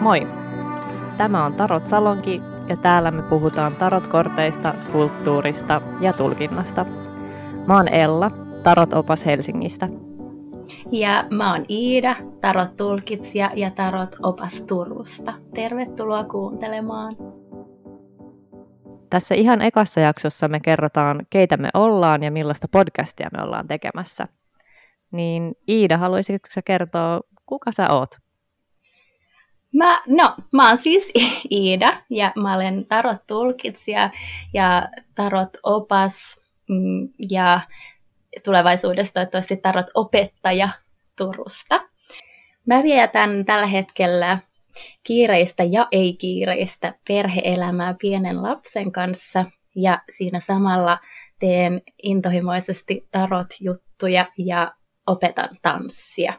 Moi! Tämä on Tarot Salonki ja täällä me puhutaan tarotkorteista, kulttuurista ja tulkinnasta. Mä oon Ella, Tarot-opas Helsingistä. Ja mä oon Iida, Tarot-tulkitsija ja Tarot-opas Turusta. Tervetuloa kuuntelemaan. Tässä ihan ekassa jaksossa me kerrotaan, keitä me ollaan ja millaista podcastia me ollaan tekemässä. Niin Iida, haluaisitko sä kertoa, kuka sä oot? Mä, no, mä oon siis Iida ja mä olen tarot-tulkitsija ja tarot-opas mm, ja tulevaisuudessa toivottavasti tarot-opettaja Turusta. Mä vietän tällä hetkellä kiireistä ja ei-kiireistä perheelämää pienen lapsen kanssa ja siinä samalla teen intohimoisesti tarot-juttuja ja opetan tanssia.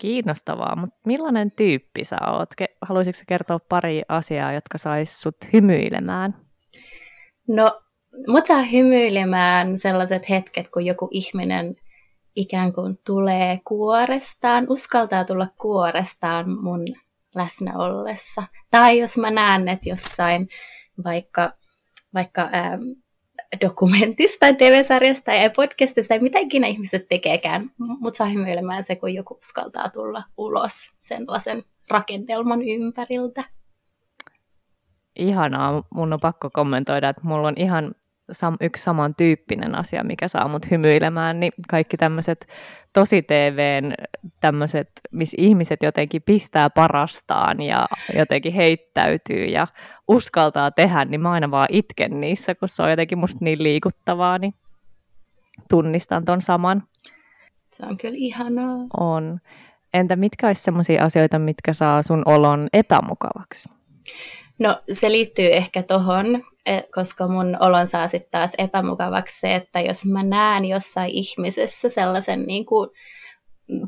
Kiinnostavaa, mutta millainen tyyppi sä oot? Haluaisitko kertoa pari asiaa, jotka sais sut hymyilemään? No, mut saa hymyilemään sellaiset hetket, kun joku ihminen ikään kuin tulee kuorestaan, uskaltaa tulla kuorestaan mun läsnä ollessa. Tai jos mä näen, että jossain vaikka, vaikka ähm, dokumentista TV-sarjasta tai podcastista tai mitä ikinä ihmiset tekeekään, mutta saa hymyilemään se, kun joku uskaltaa tulla ulos sellaisen rakennelman ympäriltä. Ihanaa. Mun on pakko kommentoida, että mulla on ihan sam- yksi samantyyppinen asia, mikä saa mut hymyilemään, niin kaikki tämmöiset tosi TVn tämmöiset, missä ihmiset jotenkin pistää parastaan ja jotenkin heittäytyy ja uskaltaa tehdä, niin mä aina vaan itken niissä, kun se on jotenkin musta niin liikuttavaa, niin tunnistan ton saman. Se on kyllä ihanaa. On. Entä mitkä olisi sellaisia asioita, mitkä saa sun olon epämukavaksi? No se liittyy ehkä tohon, koska mun olon saa sitten taas epämukavaksi se, että jos mä näen jossain ihmisessä sellaisen niin kuin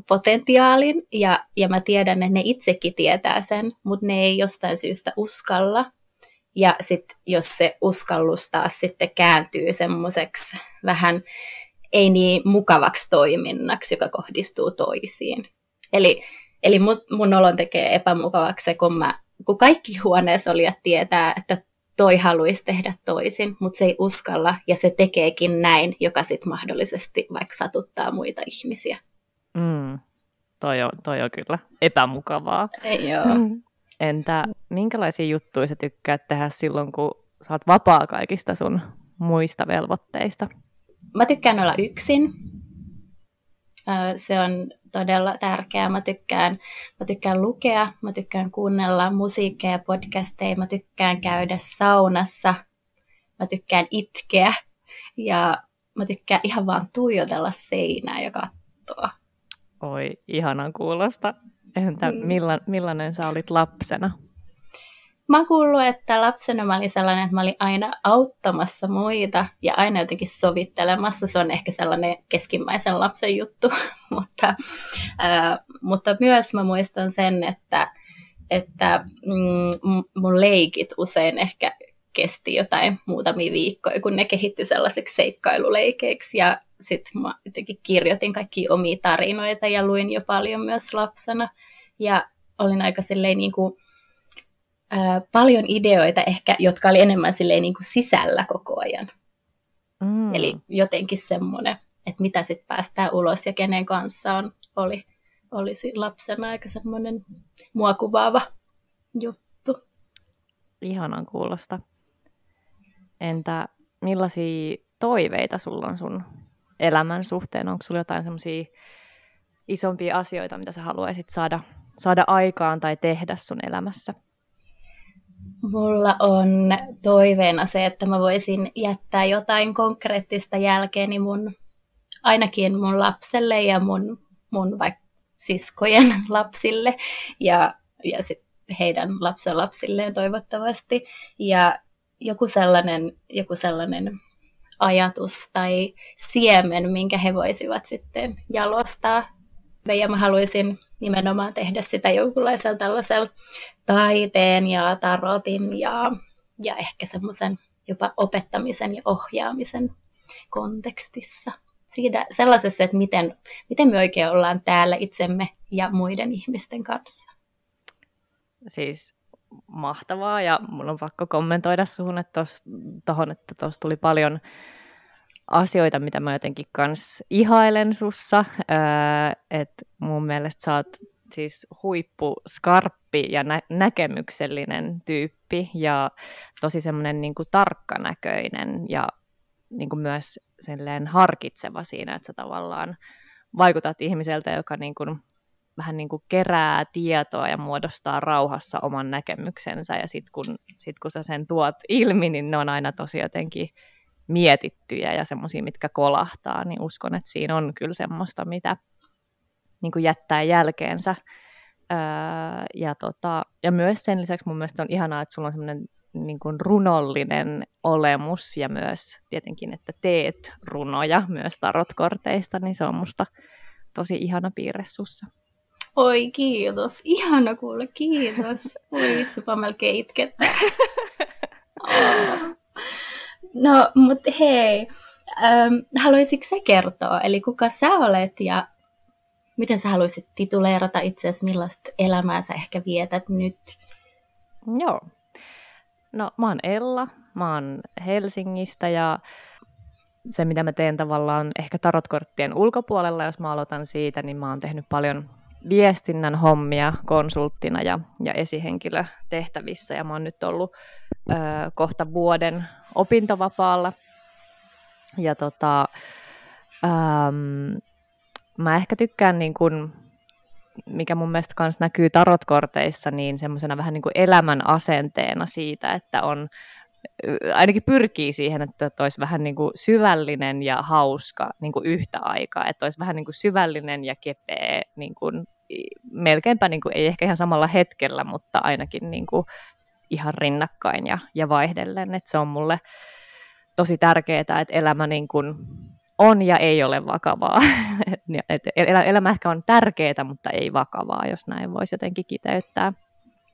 potentiaalin ja, ja mä tiedän, että ne itsekin tietää sen, mutta ne ei jostain syystä uskalla. Ja sitten jos se uskallus taas sitten kääntyy semmoiseksi vähän ei niin mukavaksi toiminnaksi, joka kohdistuu toisiin. Eli, eli mun, mun olon tekee epämukavaksi se, kun mä kun kaikki huoneessa olijat tietää, että toi haluaisi tehdä toisin, mutta se ei uskalla ja se tekeekin näin, joka sitten mahdollisesti vaikka satuttaa muita ihmisiä. Mm, toi, on, toi on kyllä epämukavaa. Ei joo. Entä minkälaisia juttuja sä tykkäät tehdä silloin, kun sä oot vapaa kaikista sun muista velvoitteista? Mä tykkään olla yksin. Se on todella tärkeää. Mä tykkään, mä tykkään lukea, mä tykkään kuunnella musiikkia ja podcasteja, mä tykkään käydä saunassa, mä tykkään itkeä ja mä tykkään ihan vaan tuijotella seinää ja katsoa. Oi, ihanan kuulosta. Entä mm. millainen sä olit lapsena? Mä oon kuullut, että lapsena mä olin sellainen, että mä olin aina auttamassa muita ja aina jotenkin sovittelemassa. Se on ehkä sellainen keskimmäisen lapsen juttu, mutta, äh, mutta myös mä muistan sen, että, että mm, mun leikit usein ehkä kesti jotain muutamia viikkoja, kun ne kehittyi sellaiseksi seikkailuleikeiksi. Ja sitten mä jotenkin kirjoitin kaikki omia tarinoita ja luin jo paljon myös lapsena. Ja olin aika silleen niin kuin, paljon ideoita ehkä, jotka oli enemmän silleen niin kuin sisällä koko ajan. Mm. Eli jotenkin semmoinen, että mitä sitten päästään ulos ja kenen kanssa on, oli, olisi lapsena aika semmoinen mua kuvaava juttu. Ihanan kuulosta. Entä millaisia toiveita sulla on sun elämän suhteen? Onko sulla jotain semmoisia isompia asioita, mitä sä haluaisit saada, saada aikaan tai tehdä sun elämässä? Mulla on toiveena se, että mä voisin jättää jotain konkreettista jälkeeni mun, ainakin mun lapselle ja mun, mun vaikka siskojen lapsille ja, ja sit heidän lapsenlapsilleen toivottavasti. Ja joku sellainen, joku sellainen ajatus tai siemen, minkä he voisivat sitten jalostaa. Ja mä haluaisin nimenomaan tehdä sitä jonkunlaisella tällaisella taiteen ja tarotin ja, ja ehkä semmoisen jopa opettamisen ja ohjaamisen kontekstissa. Siitä, sellaisessa, että miten, miten me oikein ollaan täällä itsemme ja muiden ihmisten kanssa. siis mahtavaa ja mun on pakko kommentoida suhun, että tuohon, että tuossa tuli paljon asioita, mitä mä jotenkin kans ihailen sussa, että mun mielestä sä oot siis huippuskarppi ja nä- näkemyksellinen tyyppi ja tosi semmoinen niin tarkkanäköinen ja niin kuin myös harkitseva siinä, että sä tavallaan vaikutat ihmiseltä, joka niin kuin vähän niin kuin kerää tietoa ja muodostaa rauhassa oman näkemyksensä. Ja sitten kun, sit kun sä sen tuot ilmi, niin ne on aina tosi jotenkin mietittyjä ja semmoisia, mitkä kolahtaa, niin uskon, että siinä on kyllä semmoista, mitä niin kuin jättää jälkeensä. Öö, ja, tota, ja myös sen lisäksi mun mielestä on ihanaa, että sulla on semmoinen niin kuin runollinen olemus ja myös tietenkin, että teet runoja myös tarotkorteista, niin se on musta tosi ihana piirre sussa. Oi kiitos, ihana kuulla, kiitos. Oi itsepa melkein itkettää. Oh. No, mutta hei, ähm, haluaisitko sä kertoa, eli kuka sä olet ja miten sä haluaisit tituleerata itseäsi, millaista elämää sä ehkä vietät nyt? Joo. No, mä oon Ella, mä oon Helsingistä ja se, mitä mä teen tavallaan ehkä tarotkorttien ulkopuolella, jos mä aloitan siitä, niin mä oon tehnyt paljon viestinnän hommia konsulttina ja, ja esihenkilötehtävissä. Ja mä oon nyt ollut kohta vuoden opintovapaalla. Ja tota, äm, mä ehkä tykkään, niin kun, mikä mun mielestä myös näkyy tarotkorteissa, niin semmoisena vähän niin kuin elämän asenteena siitä, että on ainakin pyrkii siihen, että olisi vähän niin kuin syvällinen ja hauska niin kuin yhtä aikaa, että olisi vähän niin kuin syvällinen ja kepeä, niin kuin, melkeinpä niin kuin, ei ehkä ihan samalla hetkellä, mutta ainakin niin kuin ihan rinnakkain ja, ja vaihdellen, että se on mulle tosi tärkeää, että elämä niin kuin on ja ei ole vakavaa. et elämä ehkä on tärkeää, mutta ei vakavaa, jos näin voisi jotenkin kiteyttää.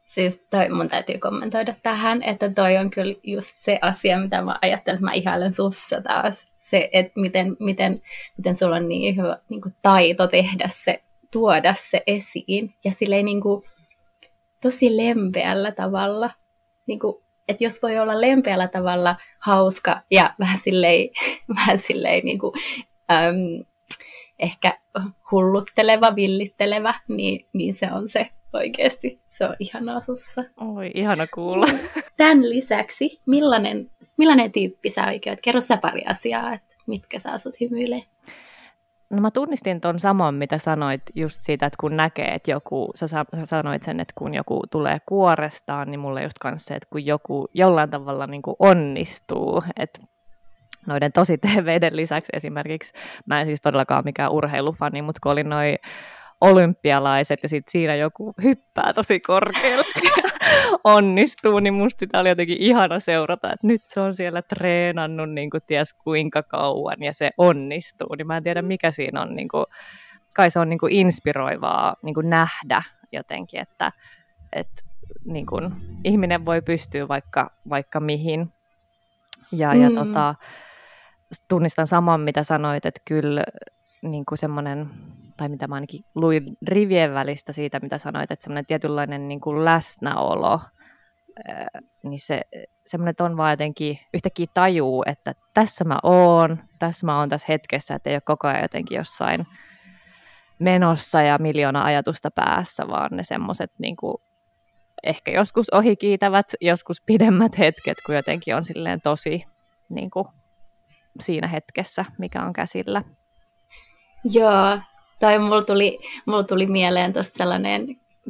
Siis toi, mun täytyy kommentoida tähän, että toi on kyllä just se asia, mitä mä ajattelen, että mä ihailen sussa taas. Se, että miten, miten, miten sulla on niin hyvä niin kuin taito tehdä se, tuoda se esiin. Ja silleen niin kuin, tosi lempeällä tavalla. Niin kuin, että jos voi olla lempeällä tavalla hauska ja vähän silleen, vähän silleen niin kuin, äm, ehkä hullutteleva, villittelevä, niin, niin se on se Oikeasti, se on ihanaa sussa. Oi, ihana kuulla. Tämän lisäksi, millainen, millainen tyyppi sä oikein Kerro sä pari asiaa, että mitkä saa sut hymyilee. No mä tunnistin ton saman, mitä sanoit just siitä, että kun näkee, että joku, sä, sä sanoit sen, että kun joku tulee kuorestaan, niin mulle just kanssa se, että kun joku jollain tavalla niin kuin onnistuu, että noiden tosi TViden lisäksi esimerkiksi, mä en siis todellakaan mikään urheilufani, mutta kun oli noin olympialaiset ja sitten siinä joku hyppää tosi korkealle onnistuu, niin musta sitä oli jotenkin ihana seurata, että nyt se on siellä treenannut niin kuin ties kuinka kauan ja se onnistuu, niin mä en tiedä mikä siinä on, niin kuin, kai se on niin kuin inspiroivaa niin kuin nähdä jotenkin, että, että niin kuin, ihminen voi pystyä vaikka, vaikka mihin. Ja, mm. ja tota, tunnistan saman, mitä sanoit, että kyllä niin kuin semmoinen tai mitä mä ainakin luin rivien välistä siitä, mitä sanoit, että semmoinen tietynlainen niin kuin läsnäolo, niin se semmoinen, että on vaan jotenkin yhtäkkiä tajuu, että tässä mä oon, tässä mä oon tässä hetkessä, että ei ole koko ajan jotenkin jossain menossa ja miljoona ajatusta päässä, vaan ne semmoiset niin kuin, ehkä joskus ohikiitävät, joskus pidemmät hetket, kun jotenkin on silleen tosi niin kuin, siinä hetkessä, mikä on käsillä. Joo, tai mulla tuli, mulla tuli mieleen tuosta sellainen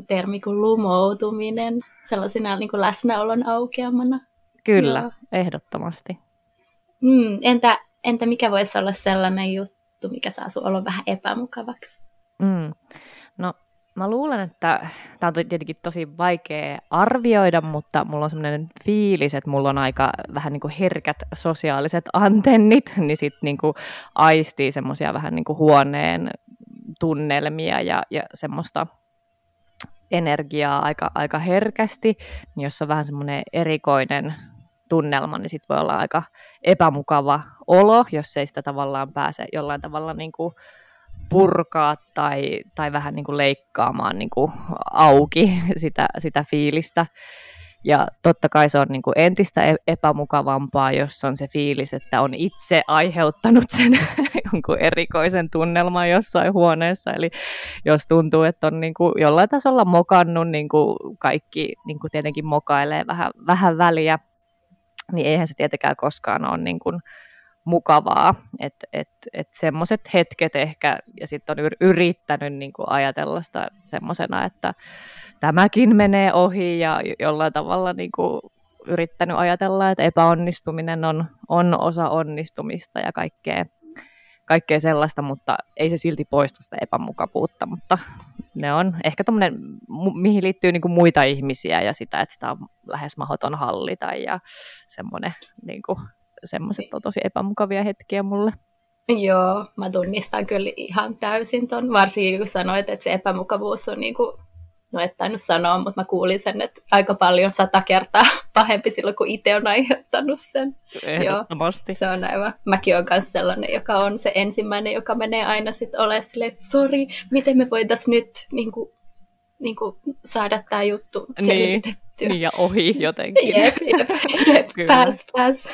termi kuin lumoutuminen, sellaisena niin kuin läsnäolon aukeamana. Kyllä, Joo. ehdottomasti. Mm, entä, entä mikä voisi olla sellainen juttu, mikä saa sun olla vähän epämukavaksi? Mm. No, mä luulen, että tämä on tietenkin tosi vaikea arvioida, mutta mulla on sellainen fiilis, että mulla on aika vähän niin kuin herkät sosiaaliset antennit, niin sitten niin aistii semmoisia vähän niin kuin huoneen tunnelmia ja, ja semmoista energiaa aika, aika herkästi, niin jos on vähän semmoinen erikoinen tunnelma, niin sitten voi olla aika epämukava olo, jos ei sitä tavallaan pääse jollain tavalla niin kuin purkaa tai, tai vähän niin kuin leikkaamaan niin kuin auki sitä, sitä fiilistä. Ja totta kai se on niin kuin entistä e-, epämukavampaa, jos on se fiilis, että on itse aiheuttanut sen jonkun erikoisen tunnelman jossain huoneessa. Eli jos tuntuu, että on niin kuin jollain tasolla mokannut, niin kuin kaikki niin kuin tietenkin mokailee vähän, vähän väliä, niin eihän se tietenkään koskaan ole niin kuin mukavaa. Että et, et semmoiset hetket ehkä, ja sitten on yrittänyt niin kuin ajatella sitä semmoisena, että tämäkin menee ohi, ja jollain tavalla niin kuin yrittänyt ajatella, että epäonnistuminen on, on osa onnistumista ja kaikkea, kaikkea sellaista, mutta ei se silti poista sitä epämukavuutta, mutta ne on ehkä tommonen, mihin liittyy niin kuin muita ihmisiä ja sitä, että sitä on lähes mahdoton hallita ja semmoinen niin kuin, semmoiset on tosi epämukavia hetkiä mulle. Joo, mä tunnistan kyllä ihan täysin ton, varsinkin kun sanoit, että se epämukavuus on niin kuin, no et tainnut sanoa, mutta mä kuulin sen, että aika paljon sata kertaa pahempi silloin, kun itse on aiheuttanut sen. Ehdottomasti. Joo, se on aivan. Mäkin olen myös sellainen, joka on se ensimmäinen, joka menee aina sitten olemaan silleen, että sori, miten me voitaisiin nyt niin kuin, niin kuin, saada tämä juttu niin. Selvitettyä. Niin, niin ja ohi jotenkin. Jep, jep, jep pääs, pääs.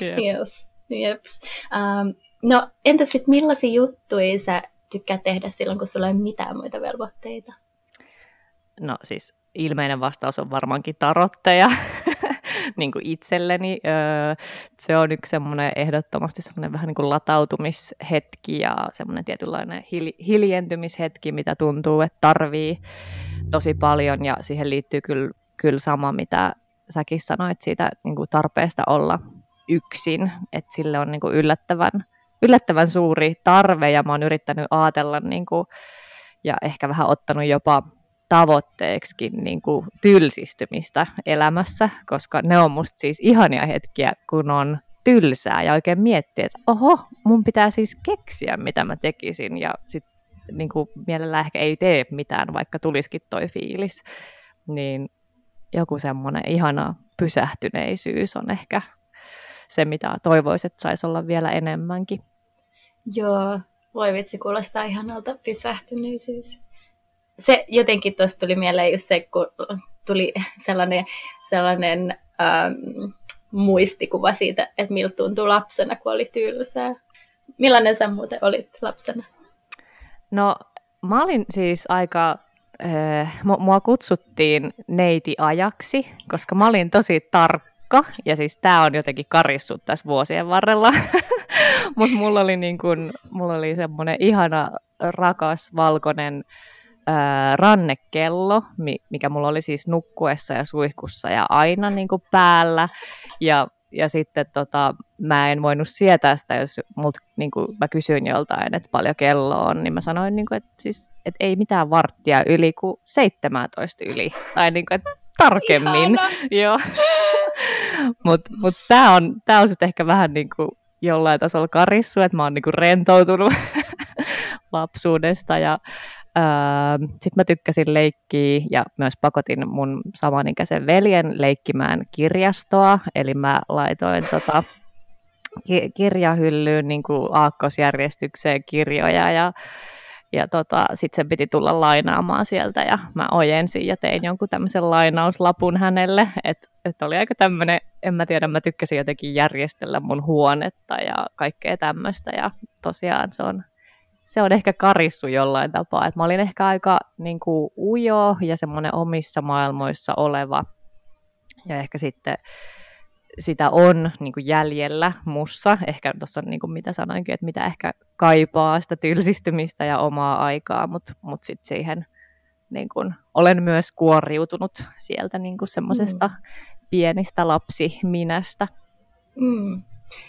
Jep. Yes, jeps. Um, no entä sitten millaisia juttuja sä tykkää tehdä silloin, kun sulla ei ole mitään muita velvoitteita? No siis ilmeinen vastaus on varmaankin tarotteja niin kuin itselleni. Öö, se on yksi semmoinen ehdottomasti semmoinen vähän niin kuin latautumishetki ja semmoinen tietynlainen hiljentymishetki, mitä tuntuu, että tarvii tosi paljon ja siihen liittyy kyllä kyllä sama, mitä säkin sanoit siitä niin kuin tarpeesta olla yksin, että sille on niin kuin yllättävän, yllättävän suuri tarve ja mä oon yrittänyt ajatella niin kuin, ja ehkä vähän ottanut jopa tavoitteeksikin niin tylsistymistä elämässä, koska ne on musta siis ihania hetkiä, kun on tylsää ja oikein miettiä, että oho, mun pitää siis keksiä, mitä mä tekisin ja sitten niin kuin mielellään ehkä ei tee mitään, vaikka tulisikin toi fiilis. Niin joku semmoinen ihana pysähtyneisyys on ehkä se, mitä toivoisit, että saisi olla vielä enemmänkin. Joo, voi vitsi, kuulostaa ihanalta pysähtyneisyys. Se jotenkin tuosta tuli mieleen just se, kun tuli sellainen, sellainen ähm, muistikuva siitä, että miltä tuntuu lapsena, kun oli tylsää. Millainen sä muuten olit lapsena? No, mä olin siis aika mua kutsuttiin neiti-ajaksi, koska mä olin tosi tarkka, ja siis tämä on jotenkin karissut tässä vuosien varrella. Mutta mulla oli, niin kun, mulla oli semmoinen ihana, rakas, valkoinen ää, rannekello, mikä mulla oli siis nukkuessa ja suihkussa ja aina niin päällä. Ja ja sitten tota, mä en voinut sietää sitä, jos mut, niin kuin, mä kysyin joltain, että paljon kello on, niin mä sanoin, niin kuin, että, siis, että ei mitään varttia yli kuin 17 yli. Tai niin kuin, että tarkemmin. Joo. Mutta mut, mut tämä on, tää on sitten ehkä vähän niin kuin jollain tasolla karissu, että mä oon niin kuin rentoutunut lapsuudesta ja Sitten mä tykkäsin leikkiä ja myös pakotin mun samanikäisen veljen leikkimään kirjastoa, eli mä laitoin tota, ki- kirjahyllyyn niin kuin aakkosjärjestykseen kirjoja ja, ja tota, sitten sen piti tulla lainaamaan sieltä ja mä ojensin ja tein jonkun tämmöisen lainauslapun hänelle, että et oli aika tämmöinen, en mä tiedä, mä tykkäsin jotenkin järjestellä mun huonetta ja kaikkea tämmöistä ja tosiaan se on se on ehkä karissu jollain tapaa. Et mä olin ehkä aika niin kuin, ujo ja semmoinen omissa maailmoissa oleva. Ja ehkä sitten sitä on niin kuin jäljellä mussa. Ehkä tuossa niin kuin mitä sanoinkin, että mitä ehkä kaipaa sitä tylsistymistä ja omaa aikaa, mutta mut sitten siihen niin kuin, olen myös kuoriutunut sieltä niin kuin semmoisesta mm. pienistä lapsiminästä. Mm.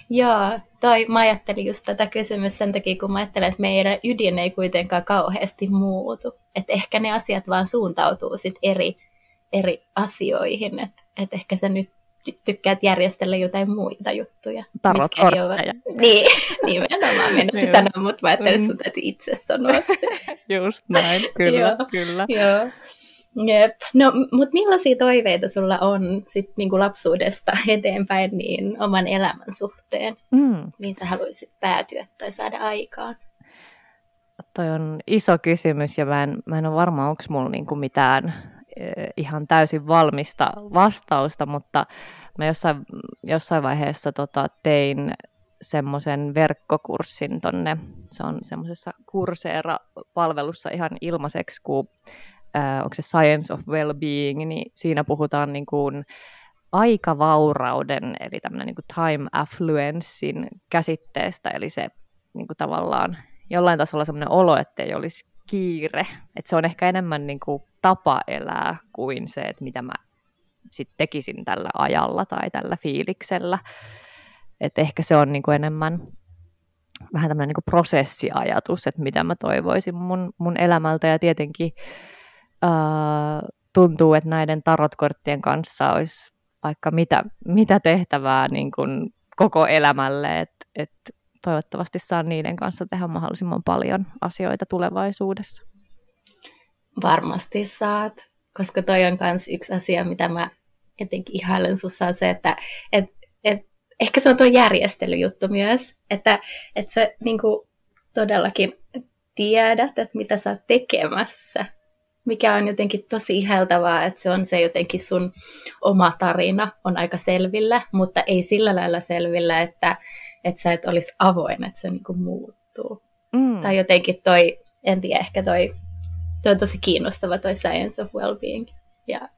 Joo, tai mä ajattelin just tätä kysymystä sen takia, kun mä ajattelen, että meidän ydin ei kuitenkaan kauheasti muutu. Että ehkä ne asiat vaan suuntautuu sit eri, eri asioihin. Että et ehkä sä nyt tykkäät järjestellä jotain muita juttuja. Tarot Niin, nimenomaan mennä niin. sanoa, mutta mä ajattelin, että sun täytyy itse sanoa se. Just näin, kyllä, kyllä. Joo. Jep. No, mutta millaisia toiveita sulla on sit niinku lapsuudesta eteenpäin niin oman elämän suhteen? Mm. Mihin sä haluaisit päätyä tai saada aikaan? toi on iso kysymys ja mä en, mä en ole varma, onko mulla niinku mitään ihan täysin valmista vastausta, mutta mä jossain, jossain vaiheessa tota, tein semmoisen verkkokurssin tonne, se on semmoisessa kurseera-palvelussa ihan ilmaiseksi, kun äh, onko se Science of Wellbeing, niin siinä puhutaan niin kuin aikavaurauden, eli tämmöinen niin kuin time affluencein käsitteestä, eli se niin kuin tavallaan jollain tasolla semmoinen olo, että ei olisi kiire. Että se on ehkä enemmän niin kuin tapa elää kuin se, että mitä mä sitten tekisin tällä ajalla tai tällä fiiliksellä. Et ehkä se on niin kuin enemmän vähän tämmöinen niin prosessiajatus, että mitä mä toivoisin mun, mun elämältä. Ja tietenkin ää, tuntuu, että näiden tarotkorttien kanssa olisi vaikka mitä, mitä tehtävää niin kuin koko elämälle, että et toivottavasti saan niiden kanssa tehdä mahdollisimman paljon asioita tulevaisuudessa. Varmasti saat, koska toi on myös yksi asia, mitä mä etenkin ihailen sussa on se, että et, et, ehkä se on tuo järjestelyjuttu myös, että et sä niin kuin, todellakin tiedät, että mitä sä oot tekemässä, mikä on jotenkin tosi ihailtavaa, että se on se jotenkin sun oma tarina on aika selvillä, mutta ei sillä lailla selvillä, että, että sä et olisi avoin, että se niin kuin muuttuu. Mm. Tai jotenkin toi, en tiedä, ehkä toi, toi on tosi kiinnostava toi Science of Wellbeing. Ja,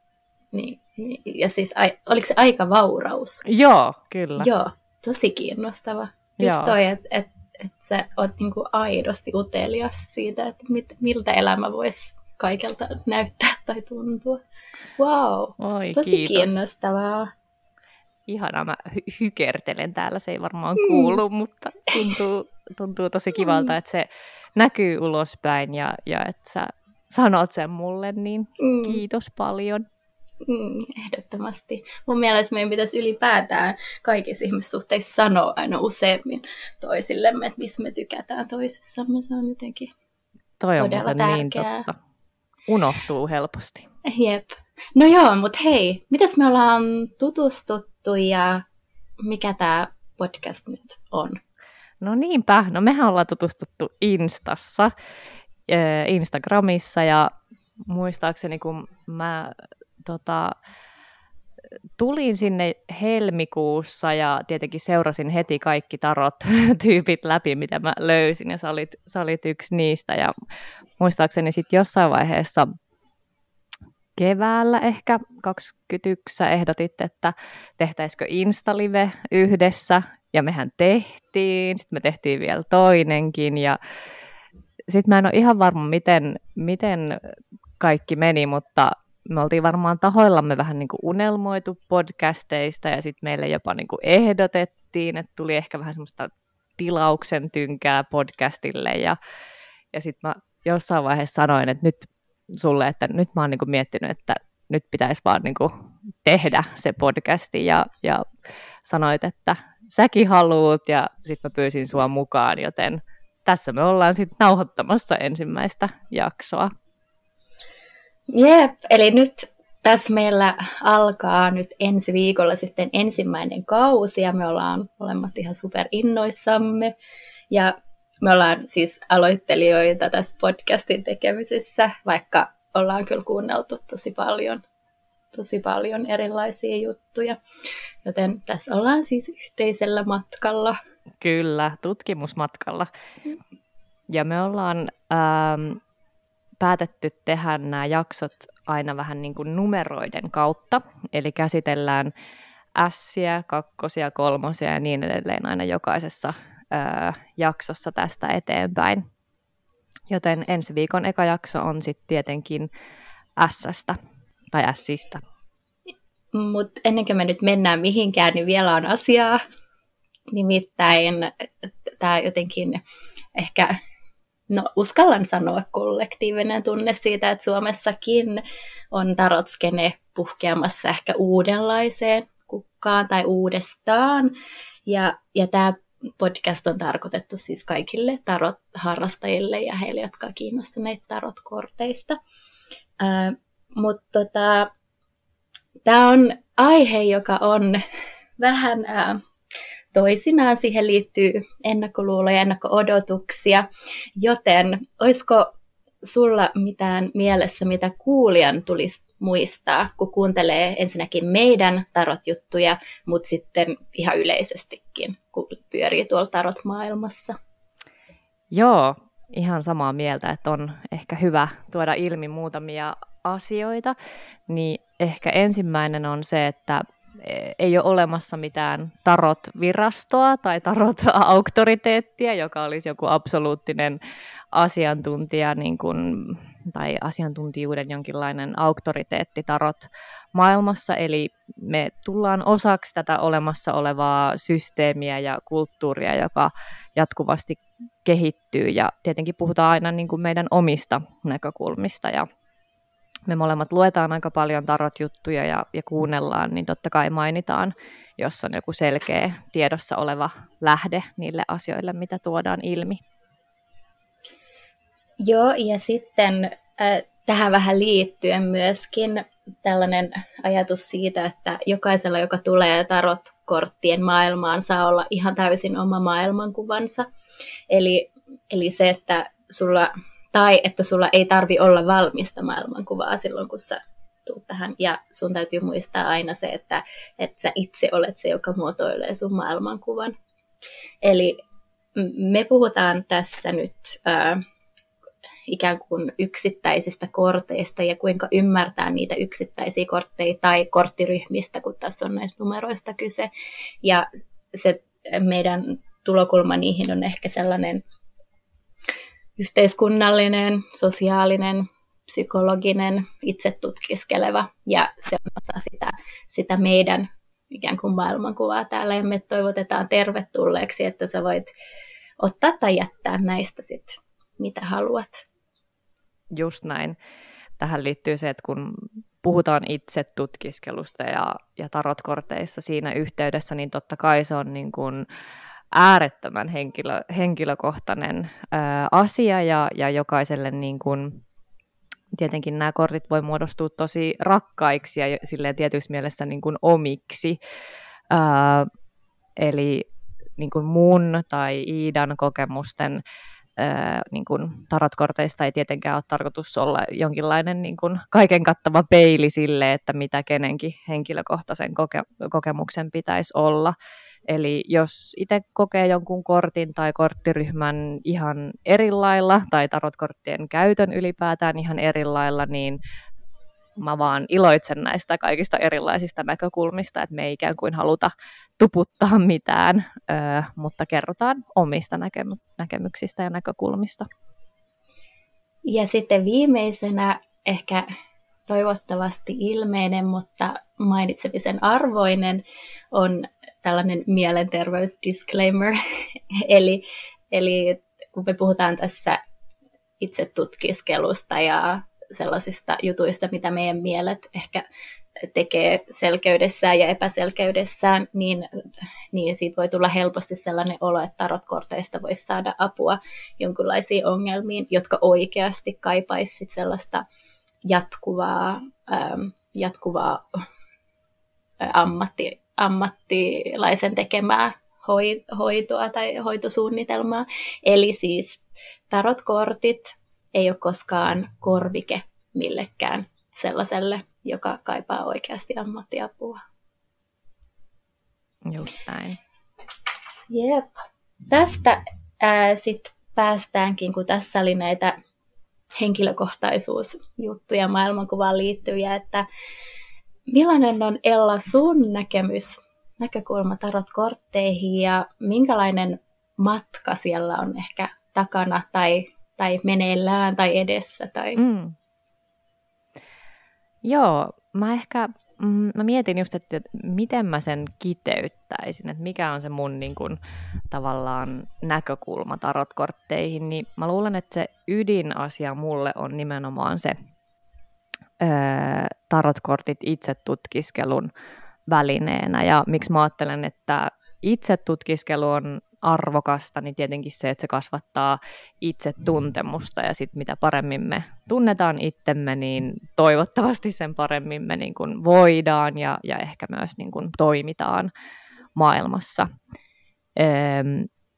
niin, niin, ja siis, ai, oliko se aika vauraus? Joo, kyllä. Joo, tosi kiinnostava. Just Joo. toi, että et, et sä oot niinku aidosti utelias siitä, että mit, miltä elämä voisi kaikelta näyttää tai tuntua. Wow, Oi, tosi kiitos. kiinnostavaa ihanaa, mä hy- hykertelen täällä, se ei varmaan mm. kuulu, mm. mutta tuntuu, tuntuu tosi kivalta, mm. että se näkyy ulospäin ja, ja että sä sanot sen mulle, niin mm. kiitos paljon. Mm, ehdottomasti. Mun mielestä meidän pitäisi ylipäätään kaikissa ihmissuhteissa sanoa aina useammin toisillemme, että missä me tykätään toisissamme. Se on jotenkin Toi on todella niin tärkeää. niin totta. Unohtuu helposti. Jep. No joo, mutta hei, mitäs me ollaan tutustuttu ja mikä tämä podcast nyt on? No niinpä, no mehän ollaan tutustuttu Instassa, Instagramissa ja muistaakseni kun mä tota, tulin sinne helmikuussa ja tietenkin seurasin heti kaikki tarot-tyypit läpi, mitä mä löysin ja sä olit, sä olit yksi niistä. Ja muistaakseni sitten jossain vaiheessa keväällä ehkä 21 ehdotit, että tehtäisikö Instalive yhdessä, ja mehän tehtiin, sitten me tehtiin vielä toinenkin, ja sitten mä en ole ihan varma, miten, miten kaikki meni, mutta me oltiin varmaan tahoillamme vähän niin kuin unelmoitu podcasteista, ja sitten meille jopa niin kuin ehdotettiin, että tuli ehkä vähän semmoista tilauksen tynkää podcastille, ja, ja sitten mä jossain vaiheessa sanoin, että nyt sulle, että nyt mä oon niin miettinyt, että nyt pitäisi vaan niin tehdä se podcasti ja, ja sanoit, että säkin haluut ja sitten mä pyysin sua mukaan, joten tässä me ollaan sitten nauhoittamassa ensimmäistä jaksoa. Jep, eli nyt tässä meillä alkaa nyt ensi viikolla sitten ensimmäinen kausi ja me ollaan molemmat ihan super innoissamme. Ja me ollaan siis aloittelijoita tässä podcastin tekemisessä, vaikka ollaan kyllä kuunneltu tosi paljon, tosi paljon erilaisia juttuja. Joten tässä ollaan siis yhteisellä matkalla. Kyllä, tutkimusmatkalla. Ja me ollaan ähm, päätetty tehdä nämä jaksot aina vähän niin kuin numeroiden kautta, eli käsitellään ässiä, kakkosia, kolmosia ja niin edelleen aina jokaisessa jaksossa tästä eteenpäin. Joten ensi viikon eka jakso on sitten tietenkin S-stä tai Sistä. Mutta ennen kuin me nyt mennään mihinkään, niin vielä on asiaa. Nimittäin tämä jotenkin ehkä, no uskallan sanoa kollektiivinen tunne siitä, että Suomessakin on tarotskene puhkeamassa ehkä uudenlaiseen kukkaan tai uudestaan. Ja, ja tämä podcast on tarkoitettu siis kaikille tarot-harrastajille ja heille, jotka ovat kiinnostuneet tarot-korteista. Äh, Mutta tota, tämä on aihe, joka on vähän äh, toisinaan siihen liittyy ennakkoluuloja, ennakko-odotuksia, joten olisiko sulla mitään mielessä, mitä kuulijan tulisi muistaa, kun kuuntelee ensinnäkin meidän tarot-juttuja, mutta sitten ihan yleisestikin, kun pyörii tuolla tarot-maailmassa? Joo, ihan samaa mieltä, että on ehkä hyvä tuoda ilmi muutamia asioita, niin ehkä ensimmäinen on se, että ei ole olemassa mitään tarot-virastoa tai tarot-auktoriteettia, joka olisi joku absoluuttinen asiantuntija niin kuin, tai asiantuntijuuden jonkinlainen auktoriteetti tarot maailmassa. Eli me tullaan osaksi tätä olemassa olevaa systeemiä ja kulttuuria, joka jatkuvasti kehittyy. Ja tietenkin puhutaan aina niin kuin meidän omista näkökulmista ja me molemmat luetaan aika paljon tarot-juttuja ja, ja kuunnellaan, niin totta kai mainitaan, jos on joku selkeä tiedossa oleva lähde niille asioille, mitä tuodaan ilmi. Joo, ja sitten äh, tähän vähän liittyen myöskin tällainen ajatus siitä, että jokaisella, joka tulee tarot-korttien maailmaan, saa olla ihan täysin oma maailmankuvansa. Eli, eli se, että sulla tai että sulla ei tarvi olla valmista maailmankuvaa silloin, kun sä tuut tähän. Ja sun täytyy muistaa aina se, että, että sä itse olet se, joka muotoilee sun maailmankuvan. Eli me puhutaan tässä nyt äh, ikään kuin yksittäisistä korteista ja kuinka ymmärtää niitä yksittäisiä kortteja tai korttiryhmistä, kun tässä on näistä numeroista kyse. Ja se meidän tulokulma niihin on ehkä sellainen yhteiskunnallinen, sosiaalinen, psykologinen, itse tutkiskeleva ja se on osa sitä, sitä meidän ikään kuin maailmankuvaa täällä ja me toivotetaan tervetulleeksi, että sä voit ottaa tai jättää näistä sit, mitä haluat. Just näin. Tähän liittyy se, että kun puhutaan itse tutkiskelusta ja, ja tarotkorteissa siinä yhteydessä, niin totta kai se on niin kuin, äärettömän henkilö, henkilökohtainen ää, asia ja, ja jokaiselle niin kuin, tietenkin nämä kortit voi muodostua tosi rakkaiksi ja silleen tietyssä mielessä niin kuin omiksi. Ää, eli niin kuin mun tai Iidan kokemusten ää, niin kuin tarotkorteista ei tietenkään ole tarkoitus olla jonkinlainen niin kuin kaiken kattava peili sille, että mitä kenenkin henkilökohtaisen koke- kokemuksen pitäisi olla. Eli jos itse kokee jonkun kortin tai korttiryhmän ihan eri lailla, tai tarotkorttien käytön ylipäätään ihan eri lailla, niin mä vaan iloitsen näistä kaikista erilaisista näkökulmista, että me ei ikään kuin haluta tuputtaa mitään, mutta kerrotaan omista näkemy- näkemyksistä ja näkökulmista. Ja sitten viimeisenä ehkä toivottavasti ilmeinen, mutta mainitsemisen arvoinen on tällainen mielenterveysdisclaimer. eli, eli kun me puhutaan tässä itse tutkiskelusta ja sellaisista jutuista, mitä meidän mielet ehkä tekee selkeydessään ja epäselkeydessään, niin, niin siitä voi tulla helposti sellainen olo, että tarotkorteista voisi saada apua jonkinlaisiin ongelmiin, jotka oikeasti kaipaisivat sellaista jatkuvaa, ähm, jatkuvaa ammatti, ammattilaisen tekemää hoitoa tai hoitosuunnitelmaa. Eli siis tarotkortit ei ole koskaan korvike millekään sellaiselle, joka kaipaa oikeasti ammattiapua. Just näin. Jep. Tästä sitten päästäänkin, kun tässä oli näitä henkilökohtaisuusjuttuja maailmankuvaan liittyviä, että millainen on Ella sun näkemys, näkökulma tarot-kortteihin ja minkälainen matka siellä on ehkä takana tai, tai meneillään tai edessä? Tai... Mm. Joo, mä ehkä mm, mä mietin just, että miten mä sen kiteyttäisin, että mikä on se mun niin kun, tavallaan näkökulma tarotkortteihin, niin mä luulen, että se ydinasia mulle on nimenomaan se tarotkortit itse tutkiskelun välineenä. Ja miksi mä ajattelen, että itse tutkiskelu on arvokasta, niin tietenkin se, että se kasvattaa itse tuntemusta ja sitten mitä paremmin me tunnetaan itsemme, niin toivottavasti sen paremmin me niin kuin voidaan ja, ja ehkä myös niin kuin toimitaan maailmassa.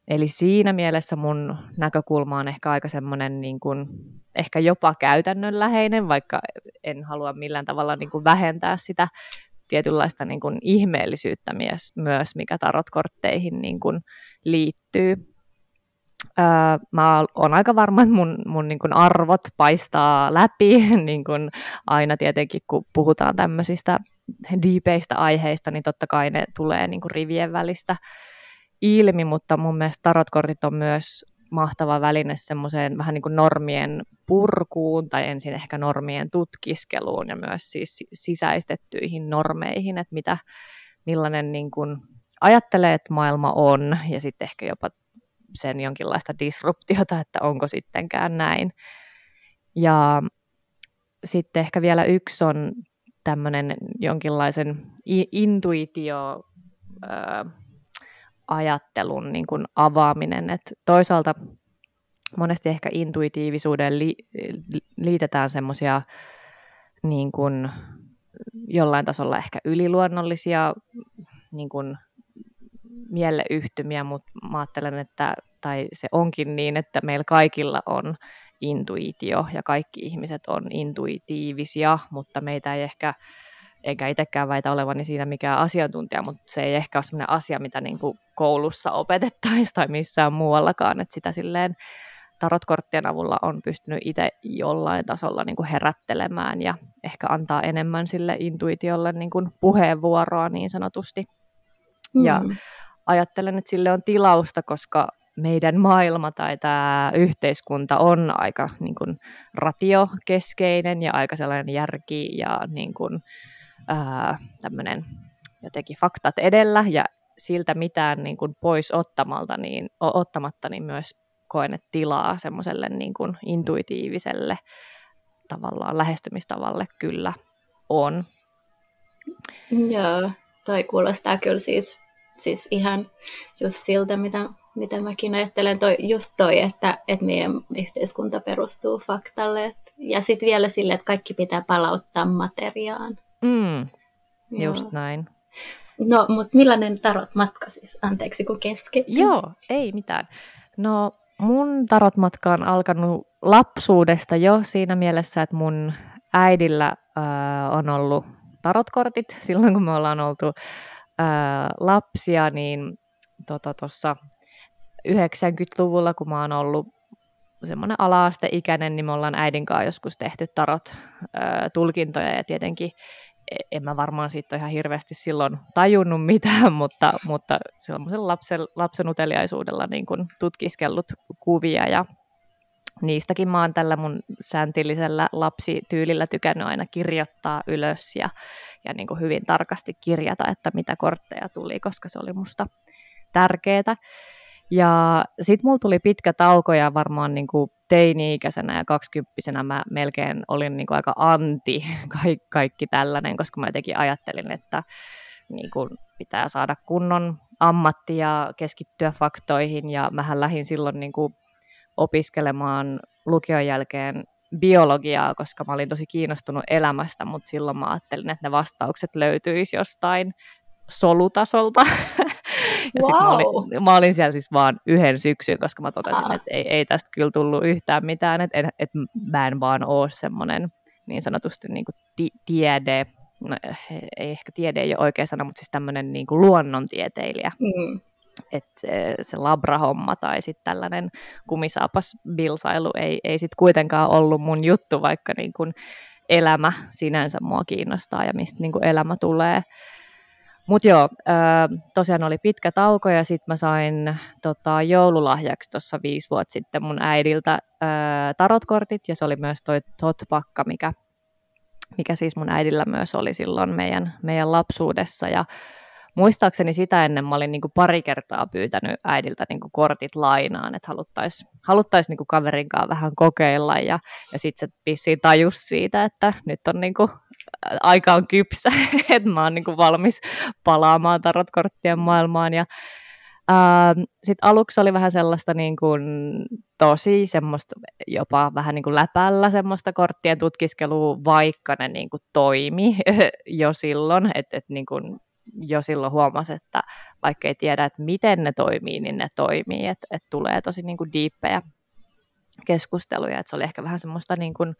Eli siinä mielessä mun näkökulma on ehkä aika semmoinen niin kuin, ehkä jopa käytännönläheinen, vaikka en halua millään tavalla niin kuin vähentää sitä tietynlaista niin kuin ihmeellisyyttä myös, mikä tarotkortteihin niin kuin liittyy. Öö, mä oon aika varma, että mun, mun niin kuin arvot paistaa läpi, niin kuin aina tietenkin kun puhutaan tämmöisistä diipeistä aiheista, niin totta kai ne tulee niin kuin rivien välistä ilmi, mutta mun mielestä tarotkortit on myös mahtava väline semmoiseen vähän niin kuin normien purkuun tai ensin ehkä normien tutkiskeluun ja myös siis sisäistettyihin normeihin, että mitä, millainen niin kuin ajattelee, että maailma on ja sitten ehkä jopa sen jonkinlaista disruptiota, että onko sittenkään näin. Ja sitten ehkä vielä yksi on tämmöinen jonkinlaisen intuitio ajattelun niin kuin avaaminen. Et toisaalta monesti ehkä intuitiivisuuden li, liitetään semmoisia niin jollain tasolla ehkä yliluonnollisia niin kuin mieleyhtymiä, mutta mä ajattelen, että tai se onkin niin, että meillä kaikilla on intuitio ja kaikki ihmiset on intuitiivisia, mutta meitä ei ehkä enkä itsekään väitä olevani siinä mikään asiantuntija, mutta se ei ehkä ole sellainen asia, mitä niin kuin koulussa opetettaisiin tai missään muuallakaan, että sitä silleen tarotkorttien avulla on pystynyt itse jollain tasolla niin kuin herättelemään ja ehkä antaa enemmän sille intuitiolle niin kuin puheenvuoroa niin sanotusti. Mm. Ja ajattelen, että sille on tilausta, koska meidän maailma tai tämä yhteiskunta on aika niin kuin ratiokeskeinen ja aika sellainen järki ja niin kuin, tämmöinen jotenkin faktat edellä ja siltä mitään niin kuin pois ottamalta, niin, ottamatta, niin myös koen, että tilaa semmoiselle niin kuin intuitiiviselle tavallaan lähestymistavalle kyllä on. Joo, toi kuulostaa kyllä siis, siis ihan just siltä, mitä, mitä mäkin ajattelen. Toi, just toi, että, että meidän yhteiskunta perustuu faktalle. Et, ja sitten vielä sille, että kaikki pitää palauttaa materiaan. Mm, just Joo. näin. No, mutta millainen tarot-matka siis? Anteeksi, kun keskeytin. Joo, ei mitään. No, mun tarot-matka on alkanut lapsuudesta jo siinä mielessä, että mun äidillä äh, on ollut tarotkortit silloin, kun me ollaan oltu äh, lapsia, niin tuossa tota, 90-luvulla, kun mä oon ollut semmoinen ala-asteikäinen, niin me ollaan äidin kanssa joskus tehty tarot-tulkintoja ja tietenkin en mä varmaan siitä ole ihan hirveästi silloin tajunnut mitään, mutta, mutta sellaisen lapsen, lapsen uteliaisuudella niin kuin tutkiskellut kuvia ja niistäkin mä oon tällä mun sääntillisellä lapsityylillä tykännyt aina kirjoittaa ylös ja, ja niin kuin hyvin tarkasti kirjata, että mitä kortteja tuli, koska se oli musta tärkeää. Ja sitten mulla tuli pitkä tauko ja varmaan niin kuin teini-ikäisenä ja kaksikymppisenä mä melkein olin niin kuin aika anti kaikki, kaikki tällainen, koska mä jotenkin ajattelin, että niin kuin pitää saada kunnon ammatti ja keskittyä faktoihin. Ja mähän lähdin silloin niin kuin opiskelemaan lukion jälkeen biologiaa, koska mä olin tosi kiinnostunut elämästä, mutta silloin mä ajattelin, että ne vastaukset löytyisi jostain solutasolta. Ja wow. mä, olin, mä olin siellä siis vaan yhden syksyn, koska mä totesin, että ei, ei tästä kyllä tullut yhtään mitään, että, et, et mä en vaan ole semmoinen niin sanotusti niin kuin ti- tiede, no, ei ehkä tiede ei ole oikea sana, mutta siis tämmöinen niin kuin luonnontieteilijä. Mm. Että se, se labrahomma tai sitten tällainen kumisaapas bilsailu ei, ei sitten kuitenkaan ollut mun juttu, vaikka niin kuin elämä sinänsä mua kiinnostaa ja mistä niin kuin elämä tulee. Mutta joo, tosiaan oli pitkä tauko ja sitten mä sain tota, joululahjaksi tuossa viisi vuotta sitten mun äidiltä tarotkortit ja se oli myös toi Totpakka, mikä, mikä siis mun äidillä myös oli silloin meidän, meidän lapsuudessa. Ja muistaakseni sitä ennen mä olin niin pari kertaa pyytänyt äidiltä niin kortit lainaan, että haluttaisiin haluttais niin kaverin kanssa vähän kokeilla ja, ja sitten se vissiin tajus siitä, että nyt on niin aika on kypsä, että mä oon niin kuin valmis palaamaan tarotkorttien maailmaan. Ja sitten aluksi oli vähän sellaista niin kuin, tosi semmoista jopa vähän niin kuin läpällä semmoista korttien tutkiskelua, vaikka ne niin kuin toimi jo silloin, että et niin kuin jo silloin huomasi, että vaikka ei tiedä, että miten ne toimii, niin ne toimii, että, että tulee tosi niin kuin diippejä keskusteluja, että se oli ehkä vähän semmoista niin kuin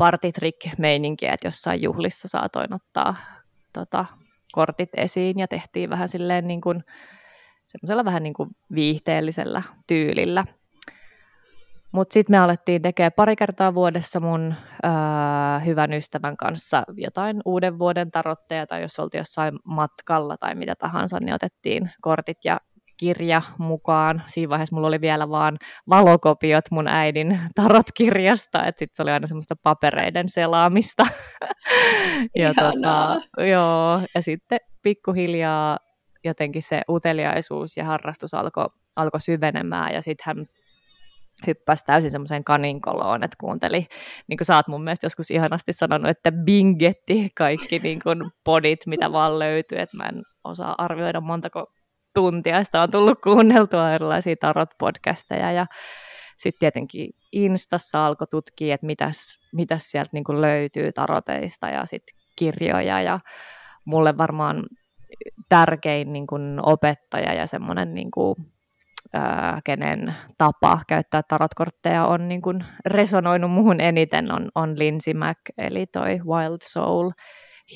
partitrick-meininkiä, että jossain juhlissa saatoin ottaa tota, kortit esiin ja tehtiin vähän silleen niin kuin, semmoisella vähän niin kuin viihteellisellä tyylillä. Mutta sitten me alettiin tekemään pari kertaa vuodessa mun ää, hyvän ystävän kanssa jotain uuden vuoden tarotteja, tai jos oltiin jossain matkalla tai mitä tahansa, niin otettiin kortit ja kirja mukaan. Siinä vaiheessa mulla oli vielä vaan valokopiot mun äidin tarotkirjasta, että sitten se oli aina semmoista papereiden selaamista. ja, tota, joo, ja sitten pikkuhiljaa jotenkin se uteliaisuus ja harrastus alkoi alko syvenemään, ja sitten hän hyppäsi täysin semmoiseen kaninkoloon, että kuunteli, niin kuin sä oot mun mielestä joskus ihanasti sanonut, että bingetti kaikki niin kuin podit, mitä vaan löytyy, että mä en osaa arvioida montako tuntia. Sitä on tullut kuunneltua erilaisia tarot-podcasteja ja sitten tietenkin Instassa alkoi tutkia, että mitäs, mitäs sieltä niin löytyy taroteista ja sitten kirjoja. Ja mulle varmaan tärkein niin kuin opettaja ja semmoinen niin kuin, ää, kenen tapa käyttää tarotkortteja on niin kuin resonoinut muuhun eniten on, on Lindsay Mac, eli toi Wild Soul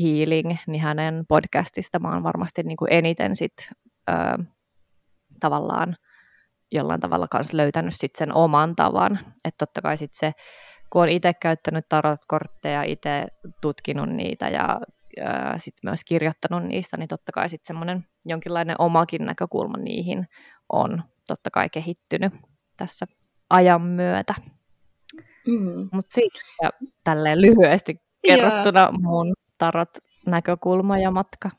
Healing, niin hänen podcastista mä oon varmasti niin kuin eniten sit ö, tavallaan jollain tavalla kanssa löytänyt sit sen oman tavan. Että totta kai sit se, kun on itse käyttänyt tarotkortteja, itse tutkinut niitä ja sitten myös kirjoittanut niistä, niin totta kai sitten semmoinen jonkinlainen omakin näkökulma niihin on totta kai kehittynyt tässä ajan myötä. Mm. Mutta siitä tälleen lyhyesti kerrottuna yeah. mun tarot näkökulma ja matka.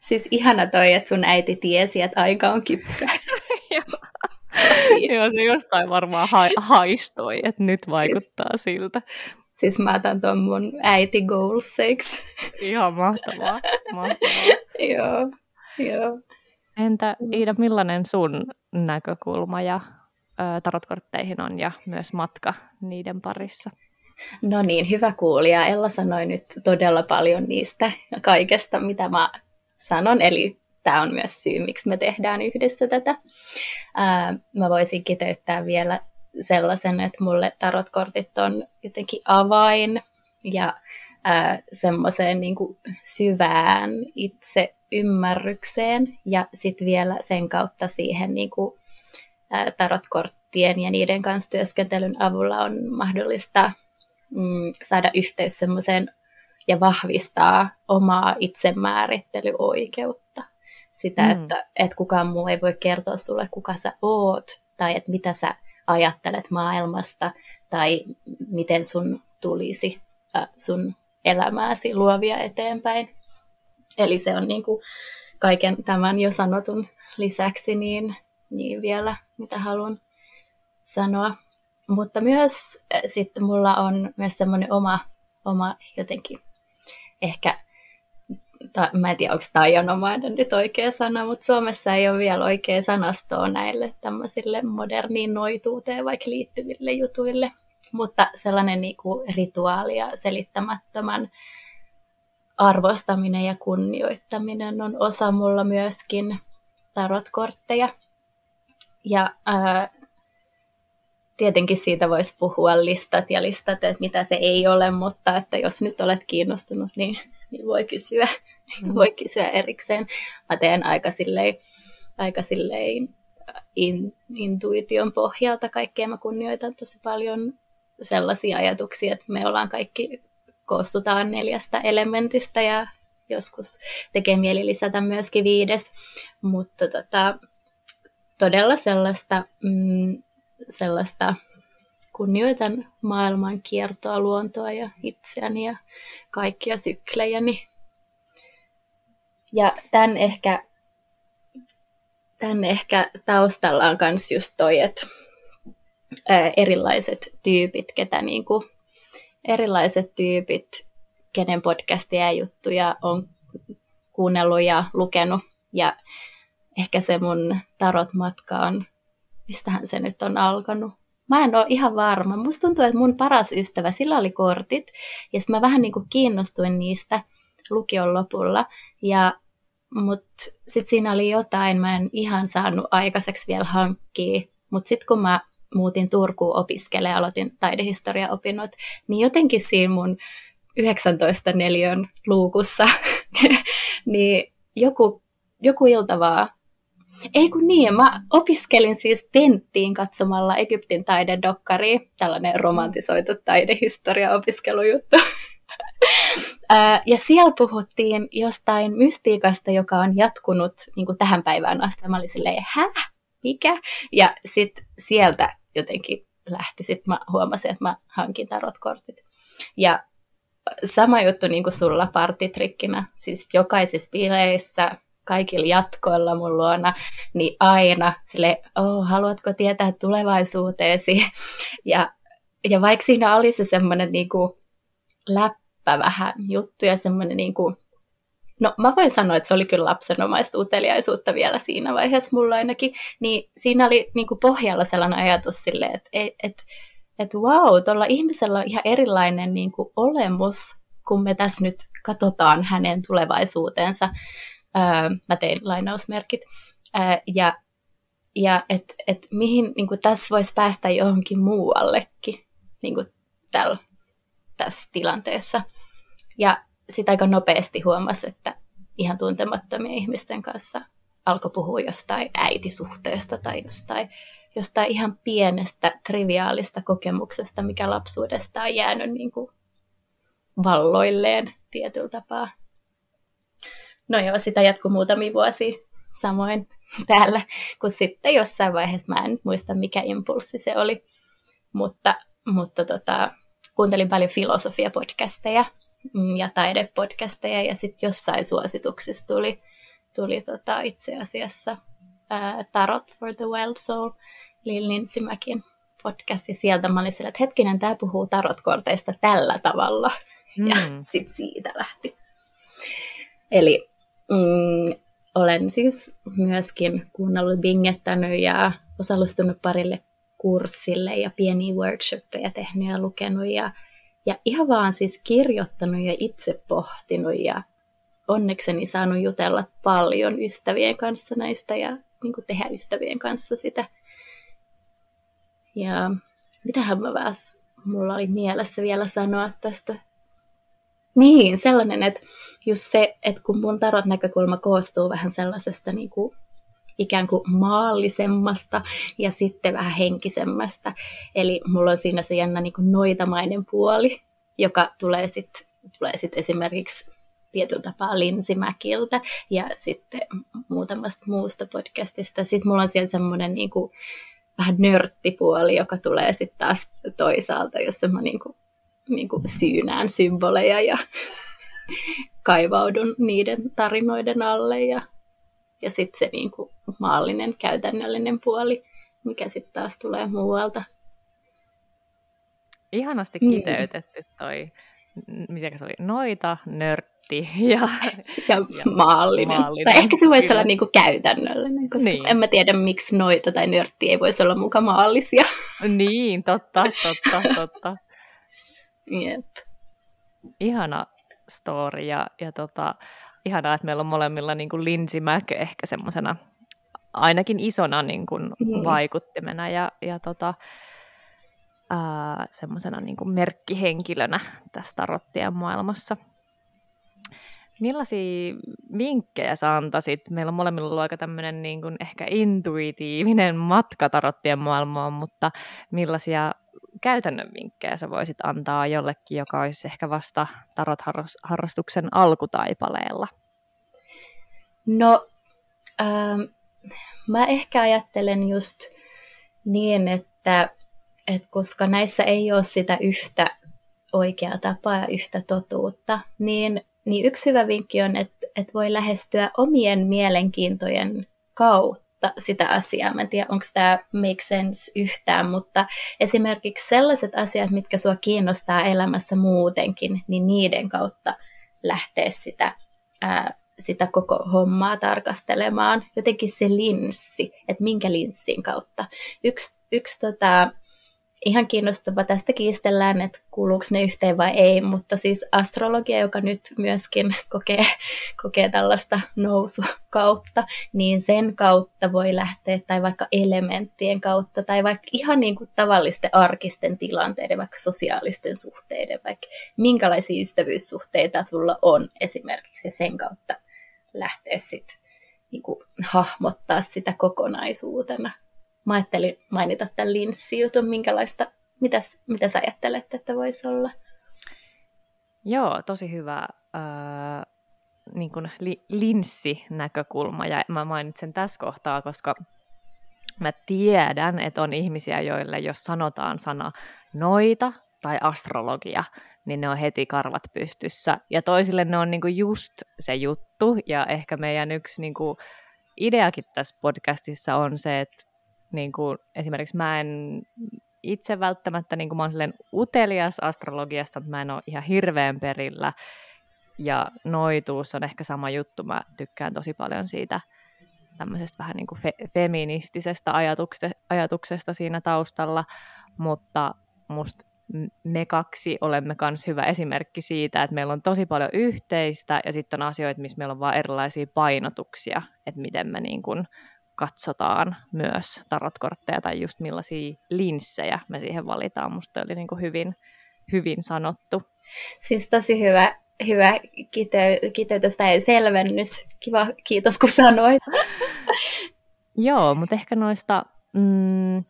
Siis ihana toi, että sun äiti tiesi, että aika on kypsä. Joo, se jostain varmaan ha- haistoi, että nyt siis- vaikuttaa siis, siltä. Siis mä otan tuon mun äiti goalseiksi. Ihan mahtavaa. mahtavaa. joo, joo. Entä Iida, millainen sun näkökulma ja ö, tarotkortteihin on ja myös matka niiden parissa? No niin, hyvä kuulija. Ella sanoi nyt todella paljon niistä kaikesta, mitä mä sanon, eli tämä on myös syy, miksi me tehdään yhdessä tätä. Ää, mä voisin kiteyttää vielä sellaisen, että mulle tarotkortit on jotenkin avain ja semmoiseen niin syvään itse ymmärrykseen ja sitten vielä sen kautta siihen niin kuin, ää, tarotkorttien ja niiden kanssa työskentelyn avulla on mahdollista mm, saada yhteys semmoiseen ja vahvistaa omaa itsemäärittelyoikeutta. Sitä, mm. että, että kukaan muu ei voi kertoa sulle, kuka sä oot, tai että mitä sä ajattelet maailmasta, tai miten sun tulisi äh, sun elämääsi luovia eteenpäin. Eli se on niin kuin kaiken tämän jo sanotun lisäksi niin, niin vielä, mitä haluan sanoa. Mutta myös äh, sitten mulla on myös semmoinen oma, oma jotenkin ehkä, ta, mä en tiedä onko taianomainen nyt oikea sana, mutta Suomessa ei ole vielä oikea sanastoa näille tämmöisille moderniin noituuteen vaikka liittyville jutuille. Mutta sellainen niin kuin rituaali ja selittämättömän arvostaminen ja kunnioittaminen on osa mulla myöskin tarotkortteja. Ja ää, tietenkin siitä voisi puhua listat ja listat, että mitä se ei ole, mutta että jos nyt olet kiinnostunut, niin, niin voi, kysyä, mm. voi kysyä erikseen. Mä teen aika silleen, aika silleen in, intuition pohjalta kaikkea. Mä kunnioitan tosi paljon sellaisia ajatuksia, että me ollaan kaikki, koostutaan neljästä elementistä ja joskus tekee mieli lisätä myöskin viides, mutta tota, todella sellaista mm, sellaista kunnioitan maailman kiertoa, luontoa ja itseäni ja kaikkia syklejäni. Ja tämän ehkä, tämän ehkä taustalla on myös just toi, että erilaiset tyypit, ketä niinku, erilaiset tyypit, kenen podcastia ja juttuja on kuunnellut ja lukenut. Ja ehkä se mun tarot-matka on mistähän se nyt on alkanut. Mä en ole ihan varma. Musta tuntuu, että mun paras ystävä, sillä oli kortit, ja sitten mä vähän niin kuin kiinnostuin niistä lukion lopulla. Ja mutta sitten siinä oli jotain, mä en ihan saanut aikaiseksi vielä hankkia, mutta sitten kun mä muutin Turkuun opiskelemaan, aloitin taidehistoria-opinnot, niin jotenkin siinä mun 19 neliön luukussa, niin joku, joku ilta vaan, ei kun niin, mä opiskelin siis tenttiin katsomalla Egyptin taidedokkari, tällainen romantisoitu taidehistoria-opiskelujuttu. ja siellä puhuttiin jostain mystiikasta, joka on jatkunut niin tähän päivään asti. Mä olin silleen, häh? Mikä? Ja sitten sieltä jotenkin lähti. Sitten mä huomasin, että mä hankin tarotkortit. Ja sama juttu niin kuin sulla partitrikkinä. Siis jokaisissa bileissä, kaikilla jatkoilla mun luona, niin aina sille, oh, haluatko tietää tulevaisuuteesi? Ja, ja vaikka siinä oli se semmoinen niin kuin läppä vähän juttu ja semmoinen niin kuin, No mä voin sanoa, että se oli kyllä lapsenomaista uteliaisuutta vielä siinä vaiheessa mulla ainakin, niin siinä oli niin kuin pohjalla sellainen ajatus silleen, että et, et, et wow, tuolla ihmisellä on ihan erilainen niin kuin olemus, kun me tässä nyt katsotaan hänen tulevaisuutensa. Öö, mä tein lainausmerkit. Öö, ja ja että et mihin niin kuin tässä voisi päästä johonkin muuallekin niin kuin tällä, tässä tilanteessa. Ja sitä aika nopeasti huomasi, että ihan tuntemattomien ihmisten kanssa alkoi puhua jostain äitisuhteesta tai jostain, jostain ihan pienestä, triviaalista kokemuksesta, mikä lapsuudesta on jäänyt niin kuin valloilleen tietyllä tapaa. No joo, sitä jatkuu muutamia vuosia samoin täällä, kun sitten jossain vaiheessa, mä en muista mikä impulssi se oli, mutta, mutta tota, kuuntelin paljon filosofiapodcasteja Mm, ja taidepodcasteja ja sitten jossain suosituksissa tuli, tuli tota itse asiassa ää, Tarot for the Wild Soul, Lil Ninsimäkin podcast ja sieltä mä olin sillä, että hetkinen, tämä puhuu tarotkorteista tällä tavalla mm. ja sitten siitä lähti. Eli mm, olen siis myöskin kuunnellut, bingettänyt ja osallistunut parille kurssille ja pieniä workshoppeja tehnyt ja lukenut ja ja ihan vaan siis kirjoittanut ja itse pohtinut ja onnekseni saanut jutella paljon ystävien kanssa näistä ja niin kuin tehdä ystävien kanssa sitä. Ja mitähän mä vähän, mulla oli mielessä vielä sanoa tästä. Niin, sellainen, että just se, että kun mun tarot näkökulma koostuu vähän sellaisesta niin kuin ikään kuin maallisemmasta ja sitten vähän henkisemmästä. Eli mulla on siinä se jännä niin kuin noitamainen puoli, joka tulee sitten tulee sit esimerkiksi tietyllä tapaa Linsimäkiltä ja sitten muutamasta muusta podcastista. Sitten mulla on siellä semmoinen niin kuin, vähän nörttipuoli, joka tulee sitten taas toisaalta, jossa mä niin kuin, niin kuin syynään symboleja ja kaivaudun niiden tarinoiden alle ja ja sitten se niin kuin maallinen, käytännöllinen puoli, mikä sitten taas tulee muualta. Ihanasti mm. kiteytetty toi, miten se oli, noita, nörtti ja, ja, ja maallinen. maallinen. Tai ehkä se voisi olla niin kuin käytännöllinen, koska niin. en mä tiedä, miksi noita tai nörtti ei voisi olla muka maallisia. Niin, totta, totta, totta. Jep. Ihana story ja, ja tota, ihanaa, että meillä on molemmilla niin kuin Lindsay Mac ehkä semmoisena ainakin isona niin kuin mm. vaikuttimena ja, ja tota, semmoisena niin kuin merkkihenkilönä tässä tarottien maailmassa. Millaisia vinkkejä sä antaisit? Meillä on molemmilla ollut aika tämmöinen niin kuin ehkä intuitiivinen matka tarottien maailmaan, mutta millaisia käytännön vinkkejä sä voisit antaa jollekin, joka olisi ehkä vasta tarot-harrastuksen alkutaipaleella? No, ähm, mä ehkä ajattelen just niin, että, että koska näissä ei ole sitä yhtä oikeaa tapaa ja yhtä totuutta, niin, niin yksi hyvä vinkki on, että, että voi lähestyä omien mielenkiintojen kautta kautta sitä asiaa. Mä en tiedä, onko tämä make sense yhtään, mutta esimerkiksi sellaiset asiat, mitkä sua kiinnostaa elämässä muutenkin, niin niiden kautta lähtee sitä, ää, sitä koko hommaa tarkastelemaan. Jotenkin se linssi, että minkä linssin kautta. Yksi, yksi tota, ihan kiinnostava. Tästä kiistellään, että kuuluuko ne yhteen vai ei, mutta siis astrologia, joka nyt myöskin kokee, kokee tällaista nousukautta, niin sen kautta voi lähteä, tai vaikka elementtien kautta, tai vaikka ihan niin kuin tavallisten arkisten tilanteiden, vaikka sosiaalisten suhteiden, vaikka minkälaisia ystävyyssuhteita sulla on esimerkiksi, ja sen kautta lähteä sitten niin hahmottaa sitä kokonaisuutena mä ajattelin mainita tämän linssijutun, minkälaista, mitäs, mitä sä ajattelet, että voisi olla? Joo, tosi hyvä äh, niin kuin li, linssinäkökulma, ja mä mainitsen tässä kohtaa, koska mä tiedän, että on ihmisiä, joille jos sanotaan sana noita tai astrologia, niin ne on heti karvat pystyssä. Ja toisille ne on niinku just se juttu, ja ehkä meidän yksi niinku ideakin tässä podcastissa on se, että niin kuin, esimerkiksi mä en itse välttämättä, niin kuin mä olen utelias astrologiasta, mutta mä en ole ihan hirveän perillä. Ja noituus on ehkä sama juttu. Mä tykkään tosi paljon siitä tämmöisestä vähän niin kuin fe- feministisestä ajatuksesta, ajatuksesta siinä taustalla, mutta musta me kaksi olemme myös hyvä esimerkki siitä, että meillä on tosi paljon yhteistä ja sitten on asioita, missä meillä on vain erilaisia painotuksia, että miten me niin kuin katsotaan myös tarotkortteja tai just millaisia linssejä me siihen valitaan. Musta oli niin kuin hyvin, hyvin sanottu. Siis tosi hyvä, hyvä kite- kiteytys tai selvennys. Kiva, kiitos kun sanoit. Joo, mutta ehkä noista mm,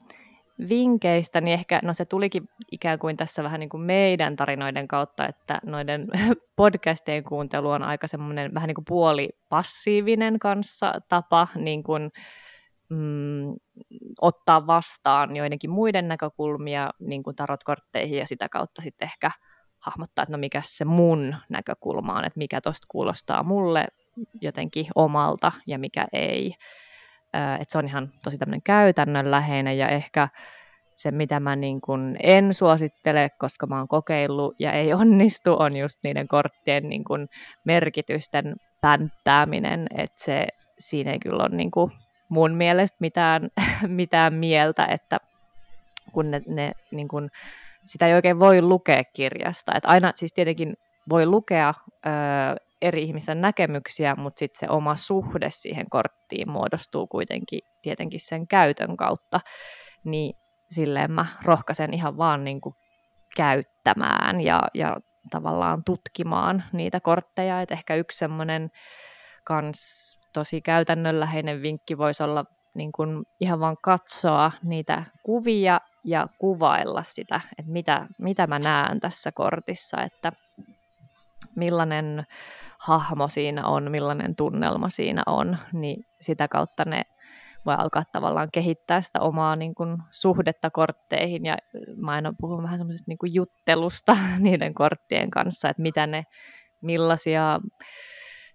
vinkkeistä, niin ehkä, no se tulikin ikään kuin tässä vähän niin kuin meidän tarinoiden kautta, että noiden podcastien kuuntelu on aika semmoinen vähän niin kuin puolipassiivinen kanssa tapa niin kuin, mm, ottaa vastaan joidenkin muiden näkökulmia niin kuin tarotkortteihin ja sitä kautta sitten ehkä hahmottaa, että no mikä se mun näkökulma on, että mikä tosta kuulostaa mulle jotenkin omalta ja mikä ei. Että se on ihan tosi tämmöinen käytännönläheinen ja ehkä se, mitä mä niin kun en suosittele, koska mä oon kokeillut ja ei onnistu, on just niiden korttien niin kun merkitysten pänttääminen, että se, siinä ei kyllä ole niin kun mun mielestä mitään, mitään mieltä, että kun ne, ne niin kun, sitä ei oikein voi lukea kirjasta. että aina siis tietenkin voi lukea ö, eri ihmisten näkemyksiä, mutta sitten se oma suhde siihen korttiin muodostuu kuitenkin tietenkin sen käytön kautta. Niin silleen mä rohkaisen ihan vaan niin kuin käyttämään ja, ja tavallaan tutkimaan niitä kortteja. Et ehkä yksi semmoinen kans tosi käytännönläheinen vinkki voisi olla niin kuin ihan vaan katsoa niitä kuvia ja kuvailla sitä, että mitä, mitä mä näen tässä kortissa, että millainen hahmo siinä on, millainen tunnelma siinä on, niin sitä kautta ne voi alkaa tavallaan kehittää sitä omaa niin kuin, suhdetta kortteihin. Ja mä aina puhun vähän semmoisesta niin juttelusta niiden korttien kanssa, että mitä ne, millaisia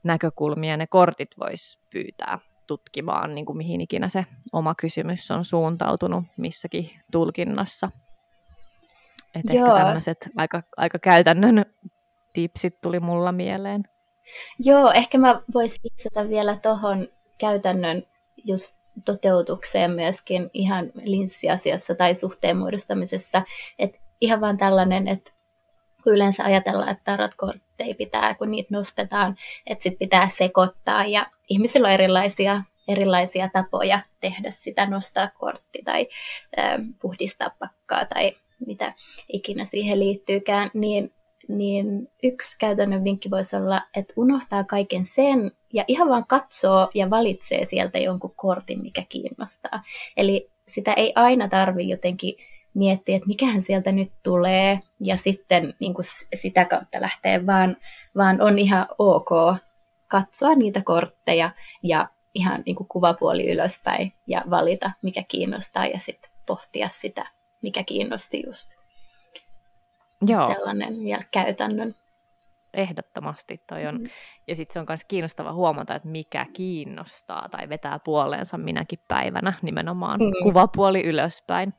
näkökulmia ne kortit vois pyytää tutkimaan, niin kuin mihin ikinä se oma kysymys on suuntautunut missäkin tulkinnassa. Et ehkä tämmöiset aika, aika käytännön tipsit tuli mulla mieleen. Joo, ehkä mä voisin lisätä vielä tuohon käytännön just toteutukseen myöskin ihan linssiasiassa tai suhteen muodostamisessa. Että ihan vaan tällainen, että kun yleensä ajatellaan, että tarotkortteja pitää, kun niitä nostetaan, että sit pitää sekoittaa ja ihmisillä on erilaisia, erilaisia tapoja tehdä sitä, nostaa kortti tai äh, puhdistaa pakkaa tai mitä ikinä siihen liittyykään, niin niin yksi käytännön vinkki voisi olla, että unohtaa kaiken sen ja ihan vaan katsoo ja valitsee sieltä jonkun kortin, mikä kiinnostaa. Eli sitä ei aina tarvi jotenkin miettiä, että mikähän sieltä nyt tulee ja sitten niin kuin sitä kautta lähtee, vaan, vaan on ihan ok katsoa niitä kortteja ja ihan niin kuin kuvapuoli ylöspäin ja valita, mikä kiinnostaa ja sitten pohtia sitä, mikä kiinnosti just. Joo. sellainen vielä käytännön. Ehdottomasti toi on. Mm. Ja sitten se on myös kiinnostava huomata, että mikä kiinnostaa tai vetää puoleensa minäkin päivänä nimenomaan mm. kuvapuoli ylöspäin.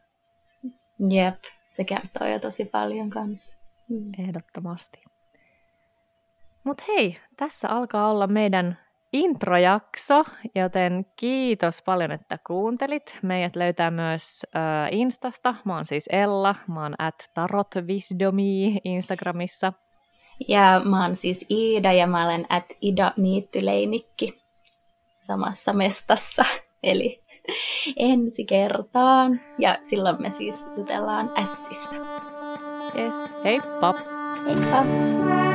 Jep, se kertoo jo tosi paljon kanssa. Mm. Ehdottomasti. Mutta hei, tässä alkaa olla meidän introjakso, joten kiitos paljon, että kuuntelit. Meidät löytää myös äh, Instasta. Mä oon siis Ella, mä oon at tarotwisdomi Instagramissa. Ja mä oon siis Iida ja mä olen at Ida Niittyleinikki samassa mestassa. Eli ensi kertaan. Ja silloin me siis jutellaan ässistä. Yes, heippa! Heippa!